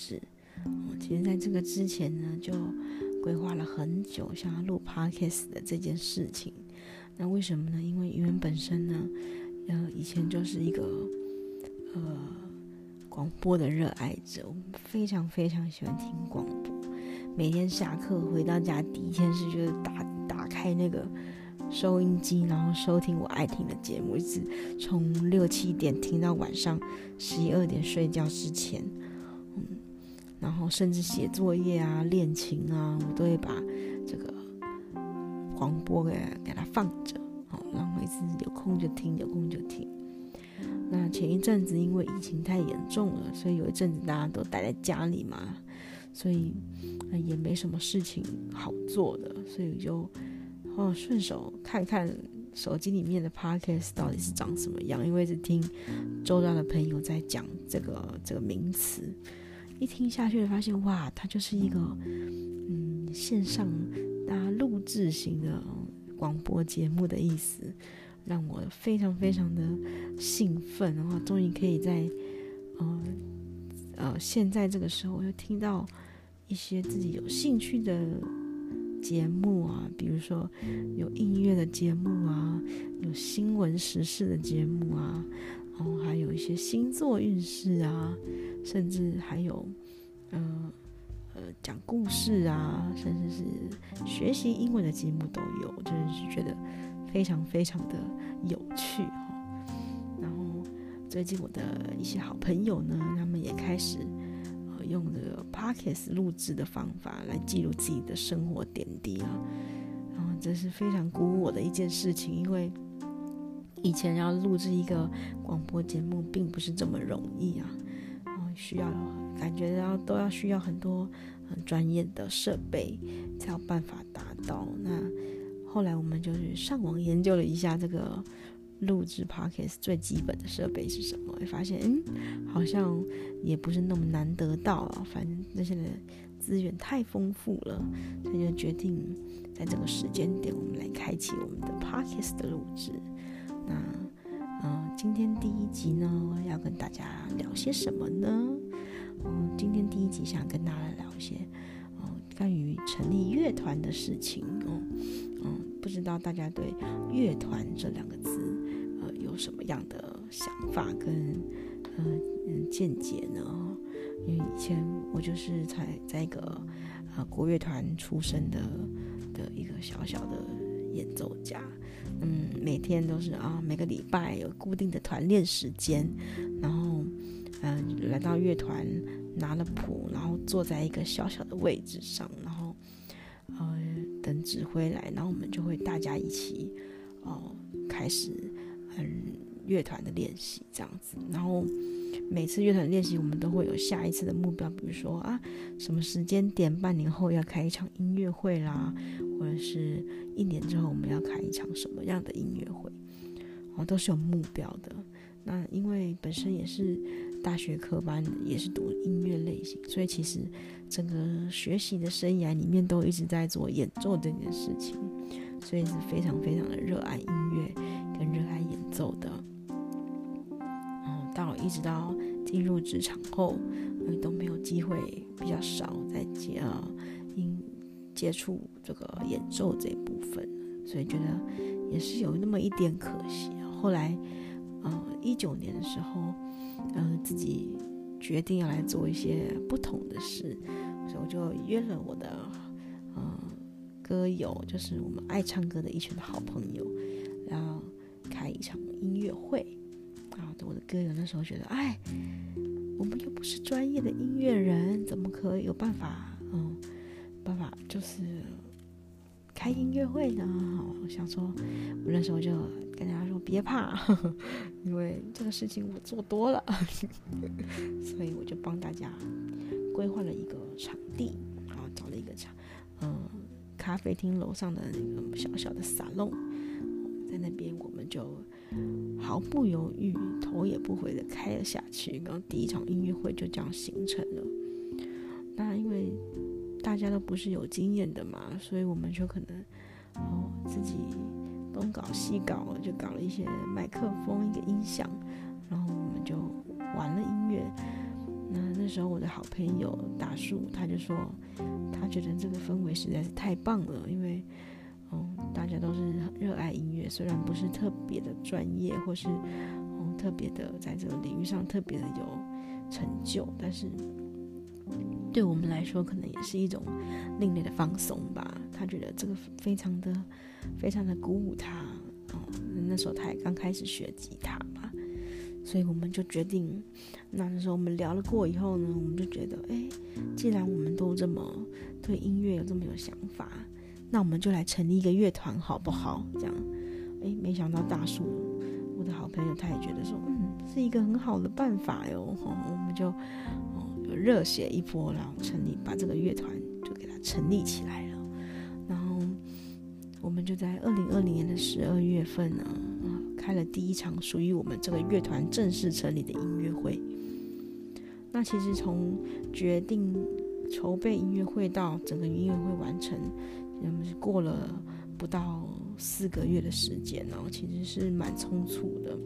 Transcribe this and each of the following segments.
制。哦，其实在这个之前呢，就规划了很久，想要录 podcast 的这件事情。那为什么呢？因为语言本身呢，呃，以前就是一个呃广播的热爱者，我非常非常喜欢听广播。每天下课回到家，第一件事就是打打开那个收音机，然后收听我爱听的节目，一直从六七点听到晚上十一二点睡觉之前。然后甚至写作业啊、练琴啊，我都会把这个广播给给它放着，好，然后一直有空就听，有空就听。那前一阵子因为疫情太严重了，所以有一阵子大家都待在家里嘛。所以，也没什么事情好做的，所以就哦顺手看看手机里面的 podcast 到底是长什么样。因为是听周遭的朋友在讲这个这个名词，一听下去发现哇，它就是一个嗯线上大家录制型的广播节目的意思，让我非常非常的兴奋，然后终于可以在。呃呃，现在这个时候，又听到一些自己有兴趣的节目啊，比如说有音乐的节目啊，有新闻时事的节目啊，然后还有一些星座运势啊，甚至还有呃呃讲故事啊，甚至是学习英文的节目都有，就是觉得非常非常的有趣哈。然后。最近我的一些好朋友呢，他们也开始用这个 podcast 录制的方法来记录自己的生活点滴啊，然后这是非常鼓舞我的一件事情，因为以前要录制一个广播节目并不是这么容易啊，然后需要感觉要都要需要很多很专业的设备才有办法达到。那后来我们就是上网研究了一下这个。录制 podcast 最基本的设备是什么？会发现，嗯，好像也不是那么难得到啊。反正那些的资源太丰富了，所以就决定在这个时间点，我们来开启我们的 podcast 的录制。那，嗯、今天第一集呢，要跟大家聊些什么呢？嗯、今天第一集想跟大家聊一些，嗯、关于成立乐团的事情哦。嗯、不知道大家对乐团这两个字。呃有什么样的想法跟呃嗯见解呢？因为以前我就是在在一个呃国乐团出身的的一个小小的演奏家，嗯，每天都是啊每个礼拜有固定的团练时间，然后嗯、来到乐团拿了谱，然后坐在一个小小的位置上，然后呃等指挥来，然后我们就会大家一起哦、开始。嗯，乐团的练习这样子，然后每次乐团练习，我们都会有下一次的目标，比如说啊，什么时间点，半年后要开一场音乐会啦，或者是一年之后我们要开一场什么样的音乐会，哦，都是有目标的。那因为本身也是大学科班，也是读音乐类型，所以其实整个学习的生涯里面都一直在做演奏这件事情，所以是非常非常的热爱音乐。跟热爱演奏的，嗯，到一直到进入职场后，嗯，都没有机会，比较少在接呃，因接触这个演奏这部分，所以觉得也是有那么一点可惜。后来，呃，一九年的时候，呃，自己决定要来做一些不同的事，所以我就约了我的，歌友，就是我们爱唱歌的一群好朋友，然后。开一场音乐会啊！我的歌友那时候觉得，哎，我们又不是专业的音乐人，怎么可以有办法？嗯，办法就是开音乐会呢？我想说，我那时候就跟大家说，别怕，因为这个事情我做多了，所以我就帮大家规划了一个场地，然后找了一个场，嗯，咖啡厅楼上的那个小小的沙龙。在那边，我们就毫不犹豫、头也不回的开了下去。然后第一场音乐会就这样形成了。那因为大家都不是有经验的嘛，所以我们就可能哦自己东搞西搞，就搞了一些麦克风、一个音响，然后我们就玩了音乐。那那时候我的好朋友大树他就说，他觉得这个氛围实在是太棒了，因为嗯，大家都是热爱音乐，虽然不是特别的专业，或是嗯特别的在这个领域上特别的有成就，但是对我们来说，可能也是一种另类的放松吧。他觉得这个非常的非常的鼓舞他。哦，那时候他也刚开始学吉他，所以我们就决定，那那时候我们聊了过以后呢，我们就觉得，哎，既然我们都这么对音乐有这么有想法，那我们就来成立一个乐团好不好？这样，哎，没想到大树，我的好朋友，他也觉得说，嗯，是一个很好的办法哟。我们就哦热血一波，然后成立，把这个乐团就给它成立起来了。然后我们就在二零二零年的十二月份呢，开了第一场属于我们这个乐团正式成立的音乐会。那其实从决定筹备音乐会到整个音乐会完成，我们是过了不到四个月的时间哦，其实是蛮匆促的。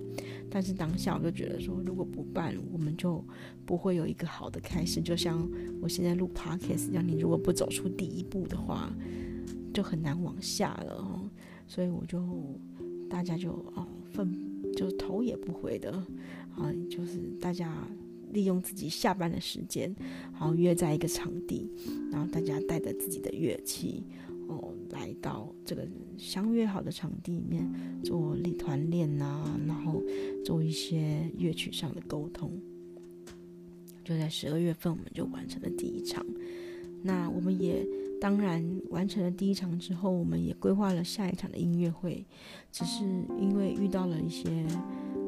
但是当下我就觉得说，如果不办，我们就不会有一个好的开始。就像我现在录 Podcast 一样，你如果不走出第一步的话，就很难往下了哦，所以我就大家就哦奋就头也不回的啊，就是大家利用自己下班的时间，然后约在一个场地，然后大家带着自己的乐器哦，来到这个相约好的场地里面做立团练啊，然后做一些乐曲上的沟通。就在十二月份，我们就完成了第一场。那我们也。当然，完成了第一场之后，我们也规划了下一场的音乐会。只是因为遇到了一些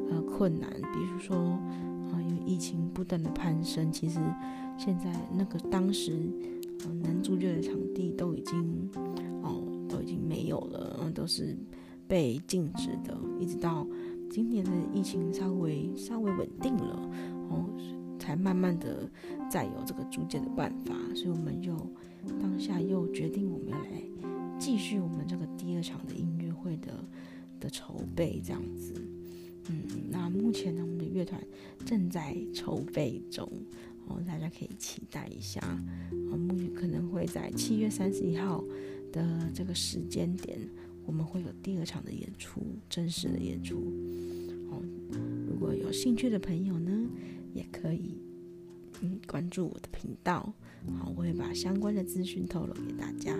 呃困难，比如说啊、因为疫情不断的攀升，其实现在那个当时呃能租借的场地都已经哦都已经没有了，都是被禁止的。一直到今年的疫情稍微稍微稳定了，哦，才慢慢的再有这个租借的办法，所以我们又。当下又决定我们要来继续我们这个第二场的音乐会的的筹备，这样子。嗯，那目前呢，我们的乐团正在筹备中，哦，大家可以期待一下。哦，目前可能会在七月三十一号的这个时间点，我们会有第二场的演出，正式的演出。哦，如果有兴趣的朋友呢，可以。嗯，关注我的频道，好，我会把相关的资讯透露给大家。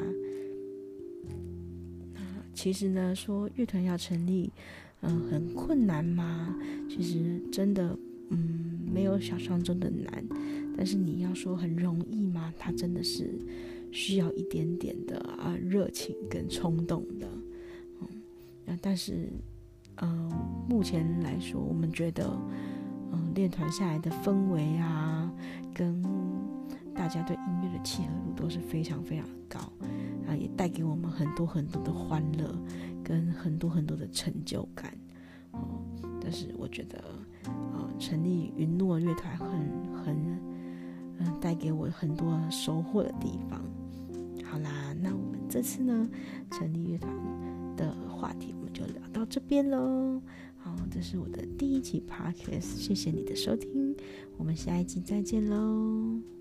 那其实呢，说乐团要成立，嗯、很困难吗？其实真的，嗯，没有想象中的难。但是你要说很容易吗？它真的是需要一点点的啊热情跟冲动的。嗯，但是，嗯、目前来说，我们觉得。嗯，练团下来的氛围啊，跟大家对音乐的契合度都是非常非常的高，啊，也带给我们很多很多的欢乐，跟很多很多的成就感。哦，但是我觉得，嗯，成立云诺乐团很很，嗯，带给我很多收获的地方。好啦，那我们这次呢，成立乐团的话题，我们就聊到这边喽。好，这是我的第一集 podcast，谢谢你的收听，我们下一集再见喽。